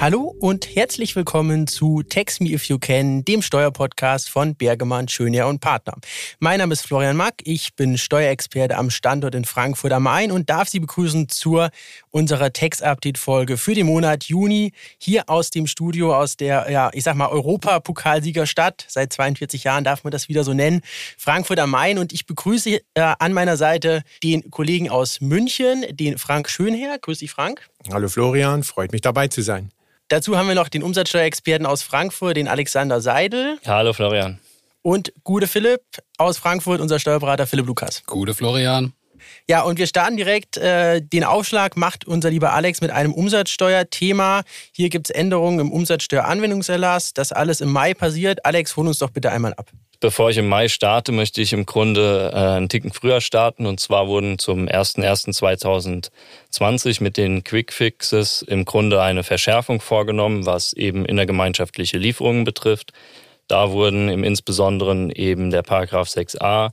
Hallo und herzlich willkommen zu Text Me If You Can, dem Steuerpodcast von Bergemann, Schöner und Partner. Mein Name ist Florian Mack, ich bin Steuerexperte am Standort in Frankfurt am Main und darf Sie begrüßen zur unserer Text-Update-Folge für den Monat Juni hier aus dem Studio aus der, ja, ich sag mal, Europapokalsiegerstadt. Seit 42 Jahren darf man das wieder so nennen, Frankfurt am Main und ich begrüße äh, an meiner Seite den Kollegen aus München, den Frank Schönherr. Grüß dich, Frank. Hallo Florian, freut mich dabei zu sein. Dazu haben wir noch den Umsatzsteuerexperten aus Frankfurt, den Alexander Seidel. Hallo Florian. Und Gude Philipp aus Frankfurt, unser Steuerberater Philipp Lukas. Gude Florian. Ja, und wir starten direkt. Äh, den Aufschlag macht unser lieber Alex mit einem Umsatzsteuerthema. Hier gibt es Änderungen im Umsatzsteueranwendungserlass. Das alles im Mai passiert. Alex, hol uns doch bitte einmal ab. Bevor ich im Mai starte, möchte ich im Grunde äh, einen Ticken früher starten. Und zwar wurden zum 01.01.2020 mit den Quickfixes im Grunde eine Verschärfung vorgenommen, was eben innergemeinschaftliche Lieferungen betrifft. Da wurden im Insbesonderen eben der Paragraph 6a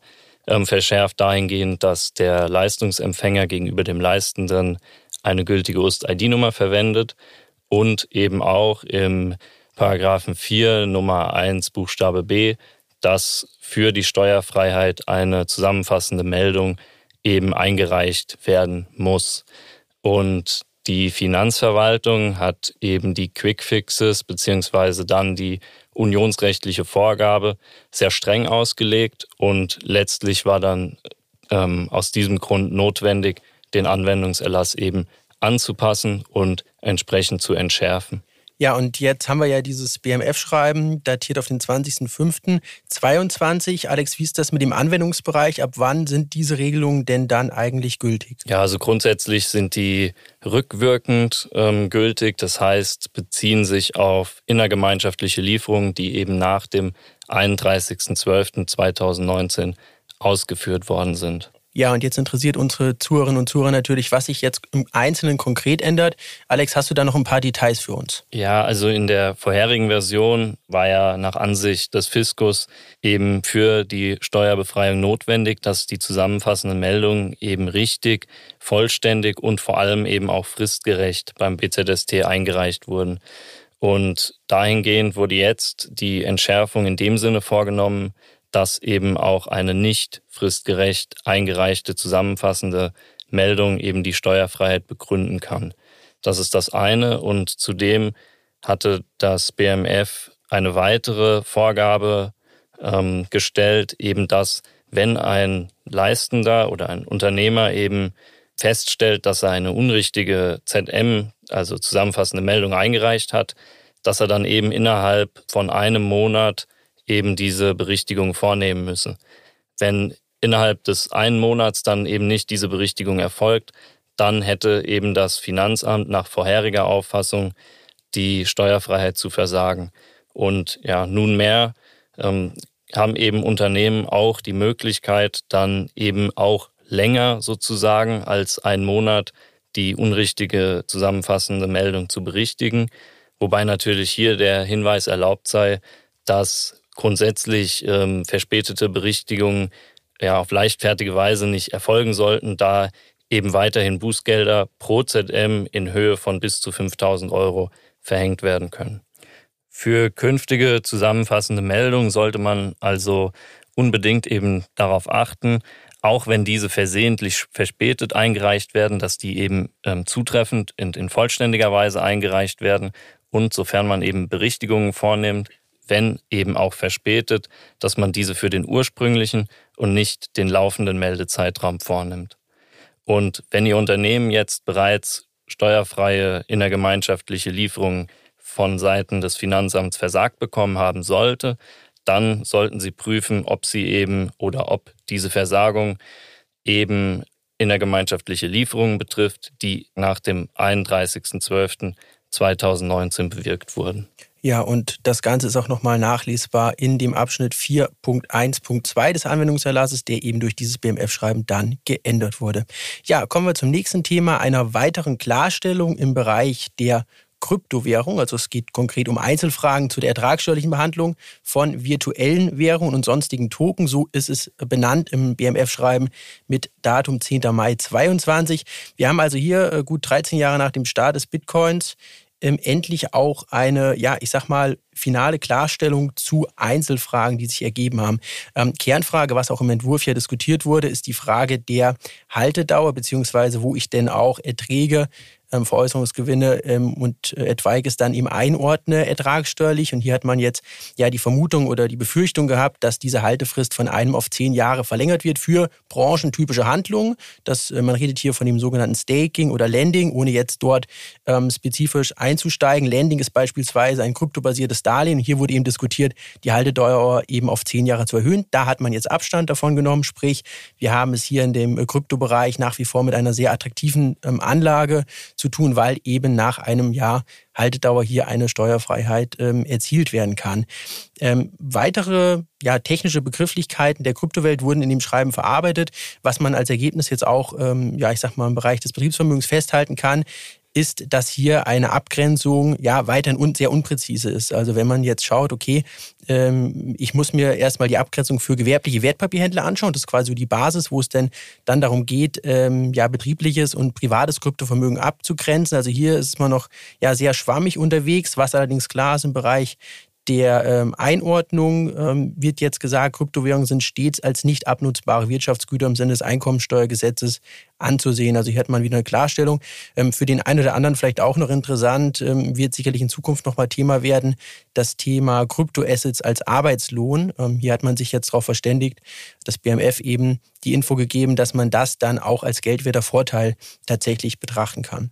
ähm, verschärft dahingehend, dass der Leistungsempfänger gegenüber dem Leistenden eine gültige UST-ID-Nummer verwendet und eben auch im Paragraphen 4 Nummer 1 Buchstabe B dass für die Steuerfreiheit eine zusammenfassende Meldung eben eingereicht werden muss. Und die Finanzverwaltung hat eben die Quickfixes beziehungsweise dann die unionsrechtliche Vorgabe sehr streng ausgelegt und letztlich war dann ähm, aus diesem Grund notwendig, den Anwendungserlass eben anzupassen und entsprechend zu entschärfen. Ja, und jetzt haben wir ja dieses BMF-Schreiben, datiert auf den 20.05.22. Alex, wie ist das mit dem Anwendungsbereich? Ab wann sind diese Regelungen denn dann eigentlich gültig? Ja, also grundsätzlich sind die rückwirkend ähm, gültig. Das heißt, beziehen sich auf innergemeinschaftliche Lieferungen, die eben nach dem 31.12.2019 ausgeführt worden sind. Ja, und jetzt interessiert unsere Zuhörerinnen und Zuhörer natürlich, was sich jetzt im Einzelnen konkret ändert. Alex, hast du da noch ein paar Details für uns? Ja, also in der vorherigen Version war ja nach Ansicht des Fiskus eben für die Steuerbefreiung notwendig, dass die zusammenfassenden Meldungen eben richtig, vollständig und vor allem eben auch fristgerecht beim BZST eingereicht wurden. Und dahingehend wurde jetzt die Entschärfung in dem Sinne vorgenommen, dass eben auch eine nicht fristgerecht eingereichte zusammenfassende Meldung eben die Steuerfreiheit begründen kann. Das ist das eine. Und zudem hatte das BMF eine weitere Vorgabe ähm, gestellt, eben dass wenn ein Leistender oder ein Unternehmer eben feststellt, dass er eine unrichtige ZM, also zusammenfassende Meldung eingereicht hat, dass er dann eben innerhalb von einem Monat eben diese Berichtigung vornehmen müssen. Wenn innerhalb des einen Monats dann eben nicht diese Berichtigung erfolgt, dann hätte eben das Finanzamt nach vorheriger Auffassung die Steuerfreiheit zu versagen. Und ja, nunmehr ähm, haben eben Unternehmen auch die Möglichkeit, dann eben auch länger sozusagen als einen Monat die unrichtige zusammenfassende Meldung zu berichtigen. Wobei natürlich hier der Hinweis erlaubt sei, dass grundsätzlich ähm, verspätete Berichtigungen ja auf leichtfertige Weise nicht erfolgen sollten, da eben weiterhin Bußgelder pro ZM in Höhe von bis zu 5000 Euro verhängt werden können. Für künftige zusammenfassende Meldungen sollte man also unbedingt eben darauf achten, auch wenn diese versehentlich verspätet eingereicht werden, dass die eben ähm, zutreffend und in vollständiger Weise eingereicht werden und sofern man eben Berichtigungen vornimmt, wenn eben auch verspätet, dass man diese für den ursprünglichen und nicht den laufenden Meldezeitraum vornimmt. Und wenn Ihr Unternehmen jetzt bereits steuerfreie innergemeinschaftliche Lieferungen von Seiten des Finanzamts versagt bekommen haben sollte, dann sollten Sie prüfen, ob Sie eben oder ob diese Versagung eben innergemeinschaftliche Lieferungen betrifft, die nach dem 31.12.2019 bewirkt wurden. Ja, und das Ganze ist auch nochmal nachlesbar in dem Abschnitt 4.1.2 des Anwendungserlasses, der eben durch dieses BMF-Schreiben dann geändert wurde. Ja, kommen wir zum nächsten Thema, einer weiteren Klarstellung im Bereich der Kryptowährung. Also es geht konkret um Einzelfragen zu der ertragsteuerlichen Behandlung von virtuellen Währungen und sonstigen Token. So ist es benannt im BMF-Schreiben mit Datum 10. Mai 2022. Wir haben also hier äh, gut 13 Jahre nach dem Start des Bitcoins ähm, endlich auch eine, ja, ich sag mal, finale Klarstellung zu Einzelfragen, die sich ergeben haben. Ähm, Kernfrage, was auch im Entwurf ja diskutiert wurde, ist die Frage der Haltedauer, beziehungsweise wo ich denn auch Erträge Veräußerungsgewinne ähm, und äh, etwaiges dann eben einordne ertragssteuerlich. Und hier hat man jetzt ja die Vermutung oder die Befürchtung gehabt, dass diese Haltefrist von einem auf zehn Jahre verlängert wird für branchentypische Handlungen. Das, äh, man redet hier von dem sogenannten Staking oder Lending, ohne jetzt dort ähm, spezifisch einzusteigen. Lending ist beispielsweise ein kryptobasiertes Darlehen. Hier wurde eben diskutiert, die Haltedauer eben auf zehn Jahre zu erhöhen. Da hat man jetzt Abstand davon genommen. Sprich, wir haben es hier in dem äh, Kryptobereich nach wie vor mit einer sehr attraktiven ähm, Anlage zu tun, weil eben nach einem Jahr Haltedauer hier eine Steuerfreiheit ähm, erzielt werden kann. Ähm, weitere ja, technische Begrifflichkeiten der Kryptowelt wurden in dem Schreiben verarbeitet. Was man als Ergebnis jetzt auch, ähm, ja, ich sag mal, im Bereich des Betriebsvermögens festhalten kann, ist, dass hier eine Abgrenzung ja weiterhin un sehr unpräzise ist. Also wenn man jetzt schaut, okay, ähm, ich muss mir erstmal die Abgrenzung für gewerbliche Wertpapierhändler anschauen. Das ist quasi die Basis, wo es denn dann darum geht, ähm, ja betriebliches und privates Kryptovermögen abzugrenzen. Also hier ist man noch ja sehr schwammig unterwegs, was allerdings klar ist im Bereich der ähm, Einordnung ähm, wird jetzt gesagt, Kryptowährungen sind stets als nicht abnutzbare Wirtschaftsgüter im Sinne des Einkommensteuergesetzes anzusehen. Also hier hat man wieder eine Klarstellung. Ähm, für den einen oder anderen vielleicht auch noch interessant, ähm, wird sicherlich in Zukunft nochmal Thema werden, das Thema Kryptoassets als Arbeitslohn. Ähm, hier hat man sich jetzt darauf verständigt, das BMF eben die Info gegeben, dass man das dann auch als geldwerter Vorteil tatsächlich betrachten kann.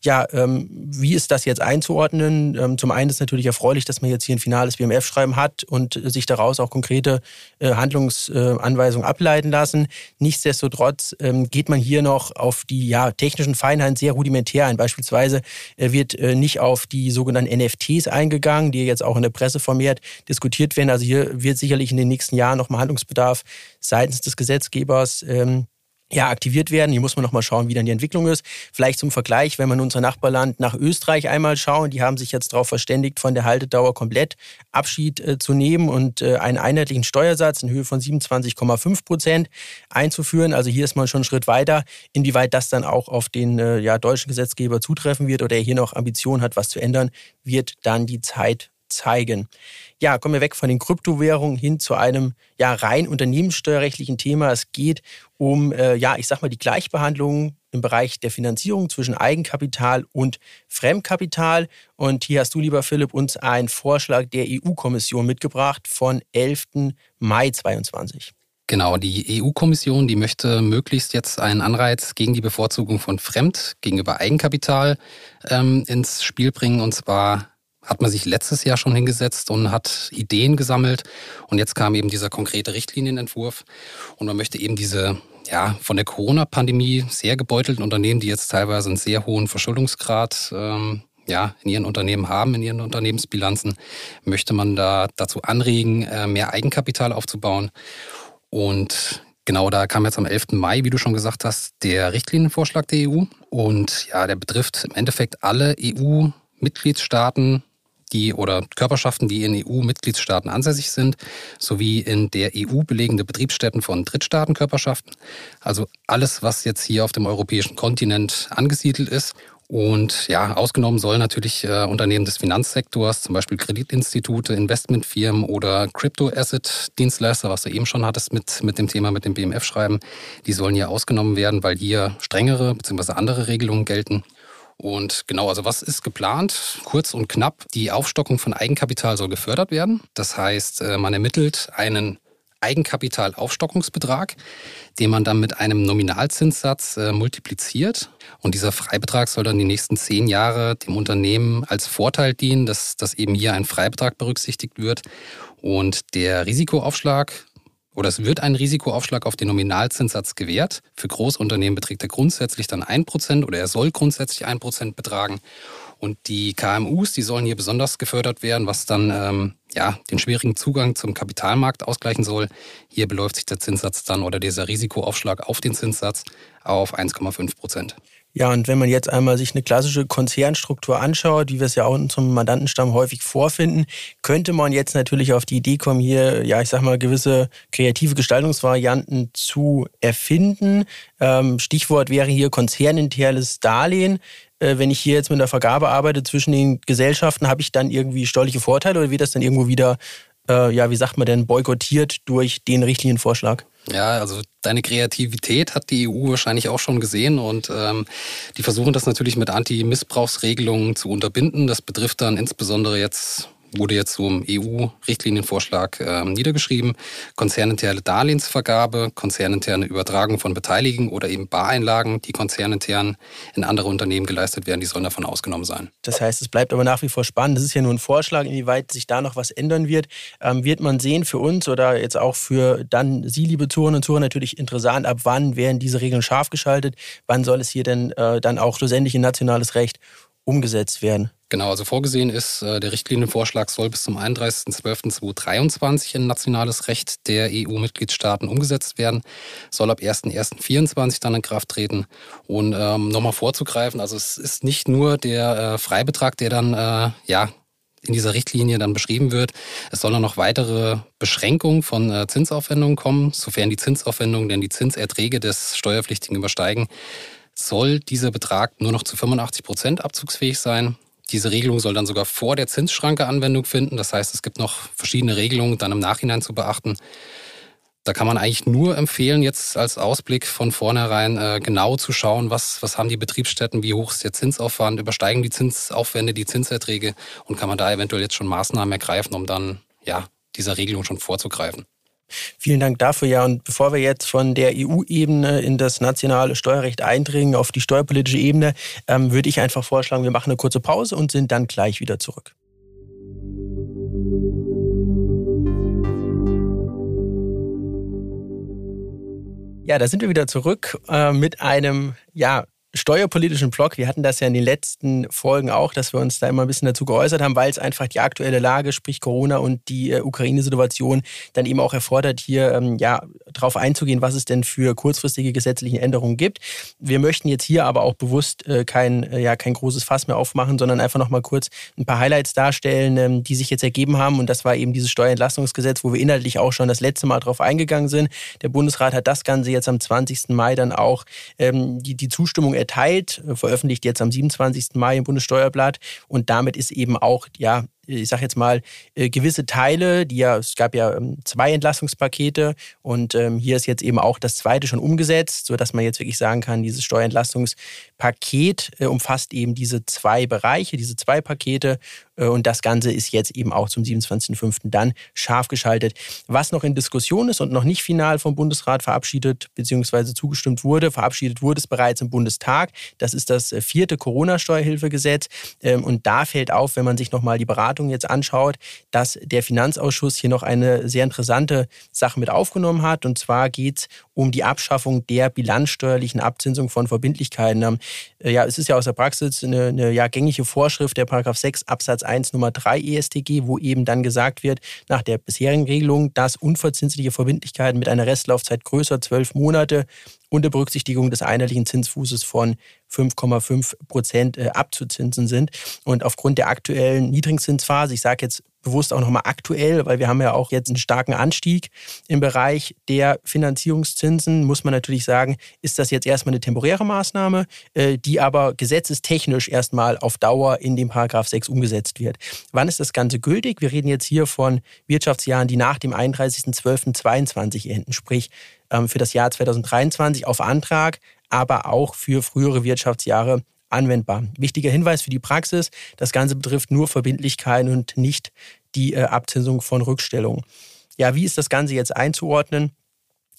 Ja, wie ist das jetzt einzuordnen? Zum einen ist natürlich erfreulich, dass man jetzt hier ein finales BMF-Schreiben hat und sich daraus auch konkrete äh, Handlungsanweisungen ableiten lassen. Nichtsdestotrotz geht man hier noch auf die ja, technischen Feinheiten sehr rudimentär ein. Beispielsweise äh, wird äh, nicht auf die sogenannten NFTs eingegangen, die jetzt auch in der Presse vermehrt diskutiert werden. Also hier wird sicherlich in den nächsten Jahren nochmal Handlungsbedarf seitens des Gesetzgebers ähm, ja, aktiviert werden. Hier muss man nochmal schauen, wie dann die Entwicklung ist. Vielleicht zum Vergleich, wenn man unser Nachbarland nach Österreich einmal schauen, die haben sich jetzt darauf verständigt, von der Haltedauer komplett Abschied äh, zu nehmen und äh, einen einheitlichen Steuersatz in Höhe von 27,5 Prozent einzuführen. Also hier ist man schon einen Schritt weiter. Inwieweit das dann auch auf den äh, ja, deutschen Gesetzgeber zutreffen wird oder er hier noch Ambitionen hat, was zu ändern, wird dann die Zeit zeigen. Ja, kommen wir weg von den Kryptowährungen hin zu einem ja rein unternehmenssteuerrechtlichen Thema. Es geht um äh, ja, ich sag mal die Gleichbehandlung im Bereich der Finanzierung zwischen Eigenkapital und Fremdkapital. Und hier hast du, lieber Philipp, uns einen Vorschlag der EU-Kommission mitgebracht von 11. Mai 2022. Genau, die EU-Kommission, die möchte möglichst jetzt einen Anreiz gegen die Bevorzugung von Fremd gegenüber Eigenkapital ähm, ins Spiel bringen. Und zwar hat man sich letztes Jahr schon hingesetzt und hat Ideen gesammelt. Und jetzt kam eben dieser konkrete Richtlinienentwurf. Und man möchte eben diese, ja, von der Corona-Pandemie sehr gebeutelten Unternehmen, die jetzt teilweise einen sehr hohen Verschuldungsgrad ähm, ja, in ihren Unternehmen haben, in ihren Unternehmensbilanzen, möchte man da dazu anregen, äh, mehr Eigenkapital aufzubauen. Und Genau, da kam jetzt am 11. Mai, wie du schon gesagt hast, der Richtlinienvorschlag der EU. Und ja, der betrifft im Endeffekt alle EU-Mitgliedstaaten die oder Körperschaften, die in EU-Mitgliedstaaten ansässig sind, sowie in der EU belegende Betriebsstätten von Drittstaatenkörperschaften. Also alles, was jetzt hier auf dem europäischen Kontinent angesiedelt ist. Und ja, ausgenommen sollen natürlich äh, Unternehmen des Finanzsektors, zum Beispiel Kreditinstitute, Investmentfirmen oder Crypto-Asset-Dienstleister, was du eben schon hattest mit, mit dem Thema mit dem BMF-Schreiben, die sollen hier ausgenommen werden, weil hier strengere bzw. andere Regelungen gelten. Und genau, also was ist geplant? Kurz und knapp, die Aufstockung von Eigenkapital soll gefördert werden. Das heißt, äh, man ermittelt einen Eigenkapitalaufstockungsbetrag, den man dann mit einem Nominalzinssatz äh, multipliziert. Und dieser Freibetrag soll dann die nächsten zehn Jahre dem Unternehmen als Vorteil dienen, dass, dass eben hier ein Freibetrag berücksichtigt wird. Und der Risikoaufschlag oder es wird ein Risikoaufschlag auf den Nominalzinssatz gewährt. Für Großunternehmen beträgt er grundsätzlich dann 1% oder er soll grundsätzlich 1% betragen. Und die KMUs, die sollen hier besonders gefördert werden, was dann ähm, ja, den schwierigen Zugang zum Kapitalmarkt ausgleichen soll. Hier beläuft sich der Zinssatz dann oder dieser Risikoaufschlag auf den Zinssatz auf 1,5 Prozent. Ja, und wenn man jetzt einmal sich eine klassische Konzernstruktur anschaut, wie wir es ja auch in unserem Mandantenstamm häufig vorfinden, könnte man jetzt natürlich auf die Idee kommen, hier, ja, ich sag mal, gewisse kreative Gestaltungsvarianten zu erfinden. Ähm, Stichwort wäre hier konzerninternes Darlehen. äh, wenn ich hier jetzt mit der Vergabe arbeite zwischen den Gesellschaften, habe ich dann irgendwie steuerliche Vorteile oder wird das dann irgendwo wieder, äh, ja, wie sagt man denn, boykottiert durch den Richtlinienvorschlag? Ja, also deine Kreativität hat die EU wahrscheinlich auch schon gesehen und ähm, die versuchen das natürlich mit Anti-Missbrauchsregelungen zu unterbinden. Das betrifft dann insbesondere jetzt wurde jetzt im EU-Richtlinienvorschlag äh, niedergeschrieben. Konzerninterne Darlehensvergabe, konzerninterne Übertragung von Beteiligungen oder eben Bareinlagen, die konzernintern in andere Unternehmen geleistet werden, die sollen davon ausgenommen sein. Das heißt, es bleibt aber nach wie vor spannend. Das ist ja nur ein Vorschlag, inwieweit sich da noch was ändern wird. Ähm, wird man sehen für uns oder jetzt auch für dann Sie, liebe Zuhörerinnen und Zuhörer, natürlich interessant, ab wann werden diese Regeln scharf geschaltet? Wann soll es hier denn äh, dann auch schlussendlich in nationales Recht umgesetzt werden? Genau, also vorgesehen ist, äh, der Richtlinienvorschlag soll bis zum 31.12.2023 in nationales Recht der EU-Mitgliedstaaten umgesetzt werden, soll ab 1.1.24 dann in Kraft treten. Und ähm, nochmal vorzugreifen, also es ist nicht nur der äh, Freibetrag, der dann äh, ja in dieser Richtlinie dann beschrieben wird. Es sollen noch weitere Beschränkungen von äh, Zinsaufwendungen kommen, sofern die Zinsaufwendungen denn die Zinserträge des Steuerpflichtigen übersteigen soll dieser Betrag nur noch zu 85 Prozent abzugsfähig sein. Diese Regelung soll dann sogar vor der Zinsschranke Anwendung finden. Das heißt, es gibt noch verschiedene Regelungen dann im Nachhinein zu beachten. Da kann man eigentlich nur empfehlen, jetzt als Ausblick von vornherein äh, genau zu schauen, was, was haben die Betriebsstätten, wie hoch ist der Zinsaufwand, übersteigen die Zinsaufwände die Zinserträge und kann man da eventuell jetzt schon Maßnahmen ergreifen, um dann ja dieser Regelung schon vorzugreifen. Vielen Dank dafür. Ja, und bevor wir jetzt von der EU-Ebene in das nationale Steuerrecht eindringen, auf die steuerpolitische Ebene, ähm, würde ich einfach vorschlagen, wir machen eine kurze Pause und sind dann gleich wieder zurück. Ja, da sind wir wieder zurück äh, mit einem ja, steuerpolitischen Block. Wir hatten das ja in den letzten Folgen auch, dass wir uns da immer ein bisschen dazu geäußert haben, weil es einfach die aktuelle Lage, sprich Corona und die äh, Ukraine-Situation, dann eben auch erfordert, hier ähm, ja darauf einzugehen, was es denn für kurzfristige gesetzliche Änderungen gibt. Wir möchten jetzt hier aber auch bewusst äh, kein, äh, ja, kein großes Fass mehr aufmachen, sondern einfach nochmal kurz ein paar Highlights darstellen, ähm, die sich jetzt ergeben haben. Und das war eben dieses Steuerentlastungsgesetz, wo wir inhaltlich auch schon das letzte Mal drauf eingegangen sind. Der Bundesrat hat das Ganze jetzt am 20. Mai dann auch ähm, die, die Zustimmung erteilt, veröffentlicht jetzt am 27. Mai im Bundessteuerblatt. Und damit ist eben auch ja, ich sage jetzt mal, äh, gewisse Teile, die ja, es gab ja ähm, zwei Entlastungspakete und ähm, hier ist jetzt eben auch das zweite schon umgesetzt, sodass man jetzt wirklich sagen kann, dieses Steuerentlastungspaket äh, umfasst eben diese zwei Bereiche, diese zwei Pakete äh, und das Ganze ist jetzt eben auch zum 27.05. dann scharf geschaltet. Was noch in Diskussion ist und noch nicht final vom Bundesrat verabschiedet bzw. zugestimmt wurde, verabschiedet wurde es bereits im Bundestag. Das ist das vierte Corona-Steuerhilfegesetz ähm, und da fällt auf, wenn man sich nochmal die Beratung Beratung jetzt anschaut, dass der Finanzausschuss hier noch eine sehr interessante Sache mit aufgenommen hat. Und zwar geht es um die Abschaffung der bilanzsteuerlichen Abzinsung von Verbindlichkeiten. Ähm, ja, es ist ja aus der Praxis eine, eine ja, gängige Vorschrift der Paragraph 6 Absatz 1 Nummer 3 ESTG, wo eben dann gesagt wird, nach der bisherigen Regelung, dass unverzinsliche Verbindlichkeiten mit einer Restlaufzeit größer zwölf Monate unter Berücksichtigung des einheitlichen Zinsfußes von 5,5 Prozent äh, abzuzinsen sind. Und aufgrund der aktuellen Niedrigzinsphase, ich sage jetzt bewusst auch nochmal aktuell, weil wir haben ja auch jetzt einen starken Anstieg im Bereich der Finanzierungszinsen, muss man natürlich sagen, ist das jetzt erstmal eine temporäre Maßnahme, äh, die aber gesetzestechnisch erstmal auf Dauer in dem Paragraph 6 umgesetzt wird. Wann ist das Ganze gültig? Wir reden jetzt hier von Wirtschaftsjahren, die nach dem 31.12.22 enden, sprich ähm, für das Jahr 2023 auf Antrag, aber auch für frühere Wirtschaftsjahre anwendbar. Wichtiger Hinweis für die Praxis, das Ganze betrifft nur Verbindlichkeiten und nicht die äh, Abzinsung von Rückstellungen. Ja, wie ist das Ganze jetzt einzuordnen?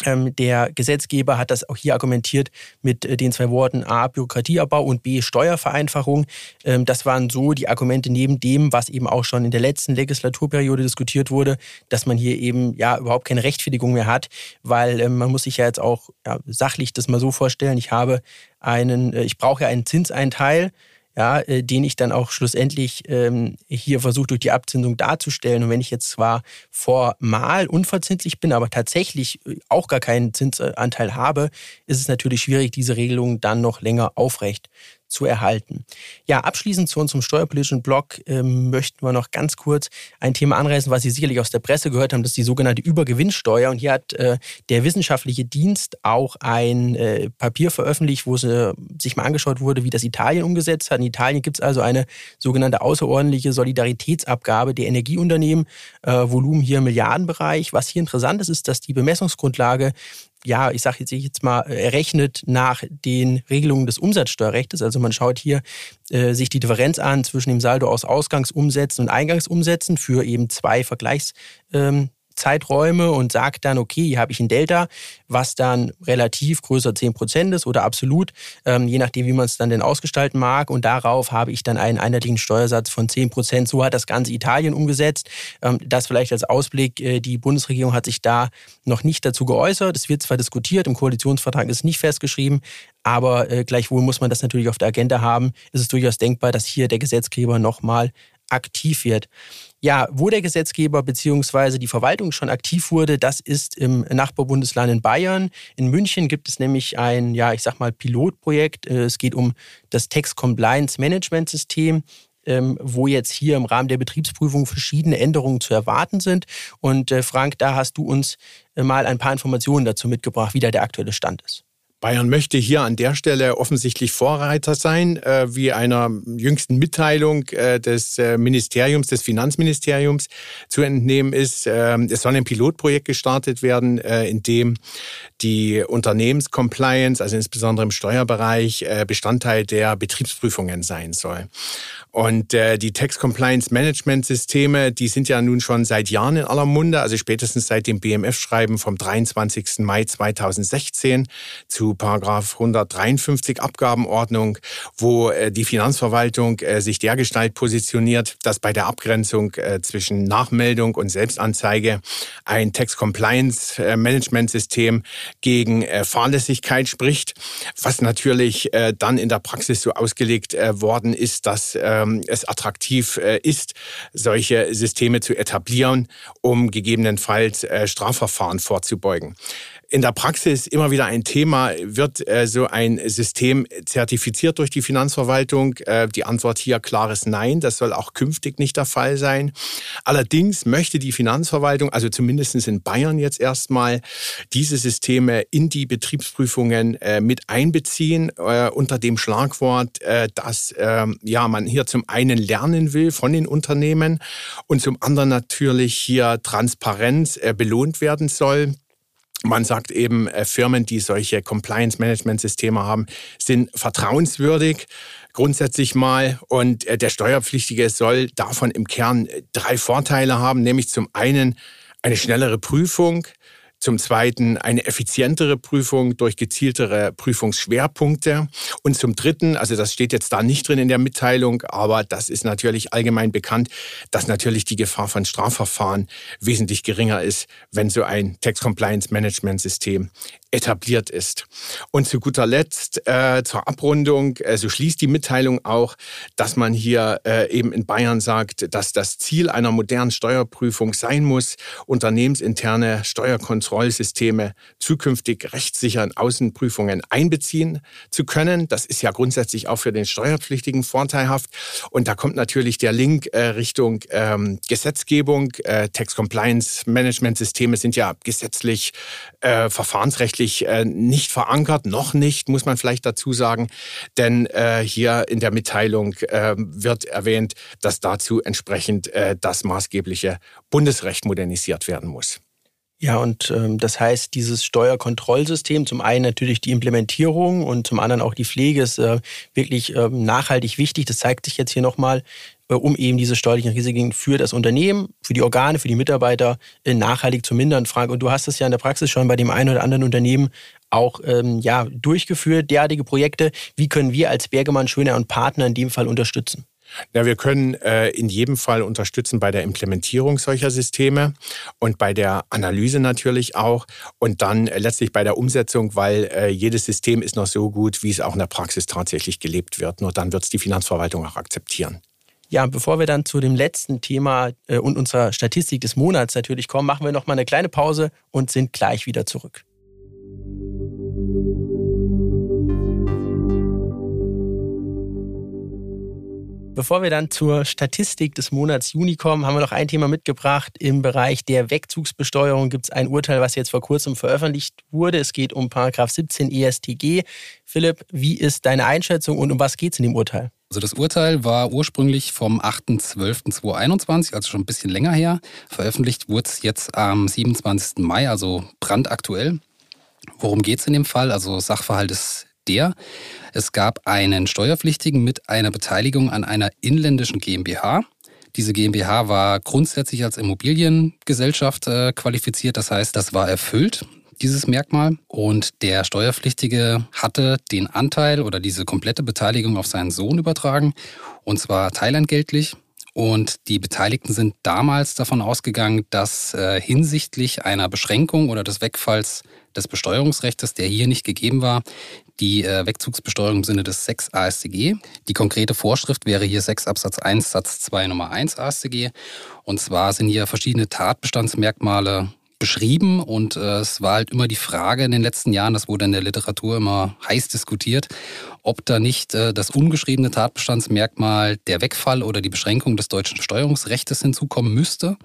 Ähm, der Gesetzgeber hat das auch hier argumentiert mit äh, den zwei Worten A, Bürokratieabbau und B, Steuervereinfachung. Ähm, das waren so die Argumente neben dem, was eben auch schon in der letzten Legislaturperiode diskutiert wurde, dass man hier eben ja überhaupt keine Rechtfertigung mehr hat, weil ähm, man muss sich ja jetzt auch ja, sachlich das mal so vorstellen, ich habe einen, äh, ich brauche ja einen Zinseinteil, ja, äh, den ich dann auch schlussendlich ähm, hier versuche durch die Abzinsung darzustellen. Und wenn ich jetzt zwar formal unverzinslich bin, aber tatsächlich äh, auch gar keinen Zinsanteil habe, ist es natürlich schwierig, diese Regelung dann noch länger aufrecht zu erhalten. Ja, abschließend zu unserem steuerpolitischen Blog ähm, möchten wir noch ganz kurz ein Thema anreißen, was Sie sicherlich aus der Presse gehört haben, das ist die sogenannte Übergewinnsteuer. Und hier hat äh, der wissenschaftliche Dienst auch ein äh, Papier veröffentlicht, wo es, sich mal angeschaut wurde, wie das Italien umgesetzt hat. In Italien gibt es also eine sogenannte außerordentliche Solidaritätsabgabe der Energieunternehmen, äh, Volumen hier im Milliardenbereich. Was hier interessant ist, ist, dass die Bemessungsgrundlage ja, ich sage jetzt, jetzt mal, errechnet nach den Regelungen des Umsatzsteuerrechts. Also man schaut hier äh, sich die Differenz an zwischen dem Saldo aus Ausgangsumsätzen und Eingangsumsätzen für eben zwei Vergleichs. Ähm, Zeiträume und sagt dann, okay, hier habe ich ein Delta, was dann relativ größer 10% ist oder absolut, ähm, je nachdem, wie man es dann denn ausgestalten mag. Und darauf habe ich dann einen einheitlichen Steuersatz von 10%. So hat das ganze Italien umgesetzt. Ähm, das vielleicht als Ausblick. Äh, die Bundesregierung hat sich da noch nicht dazu geäußert. Es wird zwar diskutiert, im Koalitionsvertrag ist nicht festgeschrieben, aber äh, gleichwohl muss man das natürlich auf der Agenda haben. Es ist durchaus denkbar, dass hier der Gesetzgeber nochmal aktiv wird. Ja, wo der Gesetzgeber bzw. die Verwaltung schon aktiv wurde, das ist im Nachbarbundesland in Bayern. In München gibt es nämlich ein, ja, ich sag mal, Pilotprojekt. Äh, es geht um das Tax Compliance Management System ähm, wo jetzt hier im Rahmen der Betriebsprüfung verschiedene Änderungen zu erwarten sind. Und äh, Frank, da hast du uns äh, mal ein paar Informationen dazu mitgebracht, wie da der aktuelle Stand ist. Bayern möchte hier an der Stelle offensichtlich Vorreiter sein, äh, wie einer jüngsten Mitteilung äh, des äh, Ministeriums, des Finanzministeriums zu entnehmen ist. Äh, es soll ein Pilotprojekt gestartet werden, in dem die Unternehmenscompliance, also insbesondere im Steuerbereich, Bestandteil der Betriebsprüfungen sein soll. Und die Tax Compliance Management Systeme, die sind ja nun schon seit Jahren in aller Munde, also spätestens seit dem BMF-Schreiben vom 23. Mai 2016 zu Paragraph 153 Abgabenordnung, wo äh, die Finanzverwaltung äh, sich dergestalt positioniert, dass bei der Abgrenzung äh, zwischen Nachmeldung und Selbstanzeige ein Tax Compliance Management System gegen Fahrlässigkeit spricht, was natürlich dann in der Praxis so ausgelegt worden ist, dass äh, ähm, es attraktiv ist, solche Systeme zu etablieren, um gegebenenfalls Strafverfahren vorzubeugen in der Praxis immer wieder ein Thema. Wird äh, so ein System zertifiziert durch die Finanzverwaltung? Äh, die Antwort hier klares Nein. Das soll auch künftig nicht der Fall sein. Allerdings möchte die Finanzverwaltung, also zumindest in Bayern jetzt erstmal, diese Systeme in die Betriebsprüfungen äh, mit einbeziehen äh, unter dem Schlagwort, äh, dass ähm, ja man hier zum einen lernen will von den Unternehmen und zum anderen natürlich hier Transparenz äh, belohnt werden soll. Man sagt eben, äh, Firmen, die solche Compliance-Management-Systeme haben, sind vertrauenswürdig grundsätzlich mal. Und äh, der Steuerpflichtige soll davon im Kern äh, drei Vorteile haben, nämlich zum einen eine schnellere Prüfung, zum Zweiten eine effizientere Prüfung durch gezieltere Prüfungsschwerpunkte. Und zum Dritten, also das steht jetzt da nicht drin in der Mitteilung, aber das ist natürlich allgemein bekannt, dass natürlich die Gefahr von Strafverfahren wesentlich geringer ist, wenn so ein Tax Compliance Management System etabliert ist. Und zu guter Letzt äh, zur Abrundung, äh, so schließt die Mitteilung auch, dass man hier äh, eben in Bayern sagt, dass das Ziel einer modernen Steuerprüfung sein muss, unternehmensinterne Steuerkontrollsysteme zukünftig rechtssicher in Außenprüfungen einbeziehen zu können. Das ist ja grundsätzlich auch für den Steuerpflichtigen vorteilhaft. Und da kommt natürlich der Link äh, Richtung ähm, Gesetzgebung. Äh, Tax Compliance Management Systeme sind ja gesetzlich äh, verfahrensrechtlich äh, nicht verankert, noch nicht, muss man vielleicht dazu sagen, denn äh, hier in der Mitteilung äh, wird erwähnt, dass dazu entsprechend das maßgebliche Bundesrecht modernisiert werden muss. Ja, und ähm, das heißt, dieses Steuerkontrollsystem, zum einen natürlich die Implementierung und zum anderen auch die Pflege ist äh, wirklich ähm, nachhaltig wichtig. Das zeigt sich jetzt hier nochmal, äh, um eben diese steuerlichen Risiken für das Unternehmen, für die Organe, für die Mitarbeiter äh, nachhaltig zu mindern. Frank, und du hast es ja in der Praxis schon bei dem einen oder anderen Unternehmen auch ähm, ja, durchgeführt, derartige Projekte. Wie können wir als Bergemann, Schöner und Partner in dem Fall unterstützen? Ja, wir können äh, in jedem Fall unterstützen bei der Implementierung solcher Systeme und bei der Analyse natürlich auch und dann äh, letztlich bei der Umsetzung, weil äh, jedes System ist noch so gut, wie es auch in der Praxis tatsächlich gelebt wird. Nur dann wird es die Finanzverwaltung auch akzeptieren. Ja, bevor wir dann zu dem letzten Thema äh, und unserer Statistik des Monats natürlich kommen, machen wir noch mal eine kleine Pause und sind gleich wieder zurück. Bevor wir dann zur Statistik des Monats Juni kommen, haben wir noch ein Thema mitgebracht. Im Bereich der Wegzugsbesteuerung gibt es ein Urteil, was jetzt vor kurzem veröffentlicht wurde. Es geht um Paragraph 17 ESTG. Philipp, wie ist deine Einschätzung und um was geht es in dem Urteil? Also das Urteil war ursprünglich vom 8.12.2021, also schon ein bisschen länger her. Veröffentlicht wurde es jetzt am 27. Mai, also brandaktuell. Worum geht es in dem Fall? Also Sachverhalt ist der, es gab einen Steuerpflichtigen mit einer Beteiligung an einer inländischen GmbH. Diese GmbH war grundsätzlich als Immobiliengesellschaft äh, qualifiziert, das heißt, das war erfüllt, dieses Merkmal. Und der Steuerpflichtige hatte den Anteil oder diese komplette Beteiligung auf seinen Sohn übertragen, und zwar teilentgeltlich. Und die Beteiligten sind damals davon ausgegangen, dass äh, hinsichtlich einer Beschränkung oder des Wegfalls des Besteuerungsrechts, der hier nicht gegeben war, die äh, Wegzugsbesteuerung im Sinne des 6 AStG. Die konkrete Vorschrift wäre hier 6 Absatz 1 Satz 2 Nummer 1 AStG. Und zwar sind hier verschiedene Tatbestandsmerkmale beschrieben und äh, es war halt immer die Frage in den letzten Jahren, das wurde in der Literatur immer heiß diskutiert, ob da nicht äh, das ungeschriebene Tatbestandsmerkmal der Wegfall oder die Beschränkung des deutschen Steuerungsrechts hinzukommen müsste.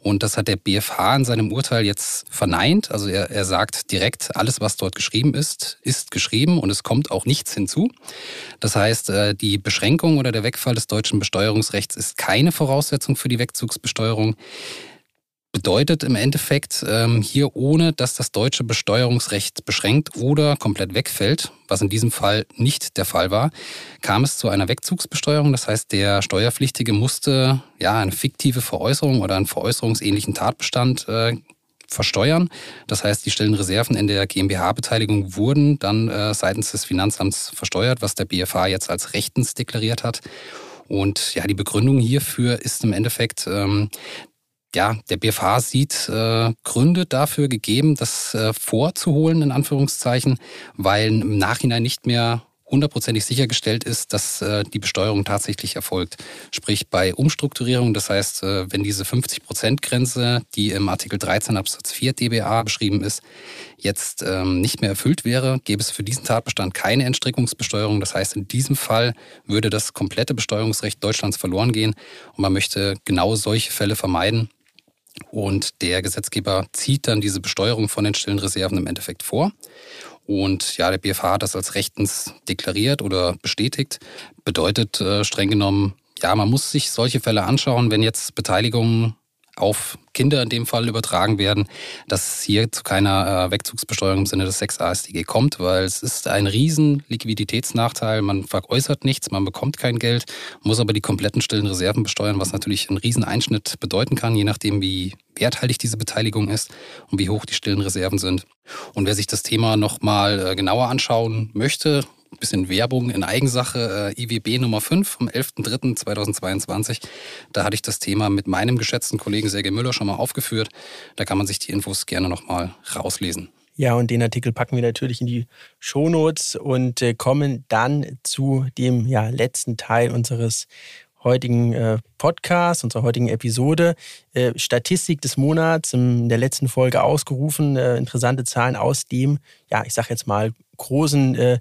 Und das hat der BFH in seinem Urteil jetzt verneint. Also er, er sagt direkt, alles, was dort geschrieben ist, ist geschrieben und es kommt auch nichts hinzu. Das heißt, äh, die Beschränkung oder der Wegfall des deutschen Besteuerungsrechts ist keine Voraussetzung für die Wegzugsbesteuerung bedeutet im Endeffekt ähm, hier, ohne dass das deutsche Besteuerungsrecht beschränkt oder komplett wegfällt, was in diesem Fall nicht der Fall war, kam es zu einer Wegzugsbesteuerung. Das heißt, der Steuerpflichtige musste ja eine fiktive Veräußerung oder einen veräußerungsähnlichen Tatbestand äh, versteuern. Das heißt, die stillen Reserven in der GmbH-Beteiligung wurden dann äh, seitens des Finanzamts versteuert, was der BFH jetzt als rechtens deklariert hat. Und ja, die Begründung hierfür ist im Endeffekt, ähm, ja, der BFH sieht äh, Gründe dafür gegeben, das äh, vorzuholen, in Anführungszeichen, weil im Nachhinein nicht mehr hundertprozentig sichergestellt ist, dass äh, die Besteuerung tatsächlich erfolgt. Sprich bei Umstrukturierung, das heißt, äh, wenn diese 50-Prozent-Grenze, die im Artikel 13 Absatz 4 DBA beschrieben ist, jetzt ähm, nicht mehr erfüllt wäre, gäbe es für diesen Tatbestand keine Entstrickungsbesteuerung. Das heißt, in diesem Fall würde das komplette Besteuerungsrecht Deutschlands verloren gehen und man möchte genau solche Fälle vermeiden. Und der Gesetzgeber zieht dann diese Besteuerung von den stillen Reserven im Endeffekt vor. Und ja, der BFH hat das als rechtens deklariert oder bestätigt. Bedeutet äh, streng genommen, ja, man muss sich solche Fälle anschauen, wenn jetzt Beteiligungen auf Kinder in dem Fall übertragen werden, dass es hier zu keiner äh, Wegzugsbesteuerung im Sinne des 6 AStG kommt, weil es ist ein riesen Liquiditätsnachteil. Man veräußert nichts, man bekommt kein Geld, muss aber die kompletten stillen Reserven besteuern, was natürlich einen riesen Einschnitt bedeuten kann, je nachdem, wie werthaltig diese Beteiligung ist und wie hoch die stillen Reserven sind. Und wer sich das Thema nochmal äh, genauer anschauen möchte, bisschen Werbung in Eigensache, äh, IWB Nummer 5 vom 11.03.2022. Da hatte ich das Thema mit meinem geschätzten Kollegen Sergei Müller schon mal aufgeführt. Da kann man sich die Infos gerne nochmal rauslesen. Ja, und den Artikel packen wir natürlich in die Shownotes und äh, kommen dann zu dem ja, letzten Teil unseres heutigen äh, Podcast, unserer heutigen Episode. Äh, Statistik des Monats in der letzten Folge ausgerufen. Äh, interessante Zahlen aus dem, ja, ich sag jetzt mal, großen äh,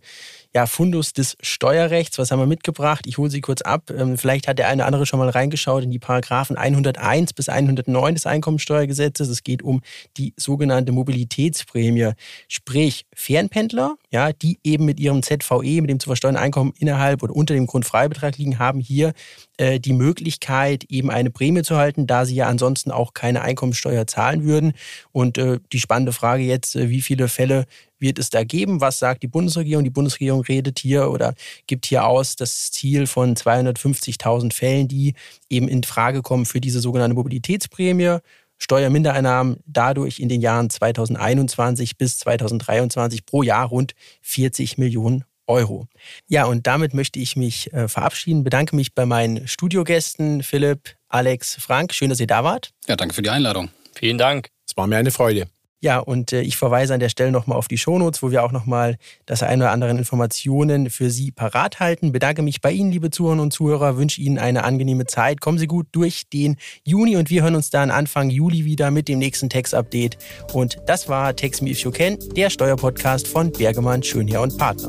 ja, Fundus des Steuerrechts. Was haben wir mitgebracht? Ich hole sie kurz ab. Ähm, vielleicht hat der eine oder andere schon mal reingeschaut in die Paragraphen 101 bis 109 des Einkommensteuergesetzes. Es geht um die sogenannte Mobilitätsprämie, sprich Fernpendler, ja, die eben mit ihrem ZVE, mit dem zu versteuernden Einkommen innerhalb oder unter dem Grundfreibetrag liegen, haben hier äh, die Möglichkeit, eben eine Prämie zu halten, da sie ja ansonsten auch keine Einkommensteuer zahlen würden. Und äh, die spannende Frage jetzt, äh, wie viele Fälle wird es da geben? Was sagt die Bundesregierung? Die Bundesregierung redet hier oder gibt hier aus das Ziel von 250.000 Fällen, die eben in Frage kommen für diese sogenannte Mobilitätsprämie. Steuermindereinnahmen dadurch in den Jahren 2021 bis 2023 pro Jahr rund 40 Millionen Euro. Ja, und damit möchte ich mich äh, verabschieden. Bedanke mich bei meinen Studiogästen Philipp, Alex, Frank. Schön, dass ihr da wart. Ja, danke für die Einladung. Vielen Dank. Es war mir eine Freude. Ja, und äh, ich verweise an der Stelle nochmal auf die Shownotes, wo wir auch nochmal das eine oder andere Informationen für Sie parat halten. Bedanke mich bei Ihnen, liebe Zuhörerinnen und Zuhörer, wünsche Ihnen eine angenehme Zeit. Kommen Sie gut durch den Juni und wir hören uns dann Anfang Juli wieder mit dem nächsten Text-Update. Und das war Text Me If You Can, der Steuerpodcast von Bergemann, Schönherr und Partner.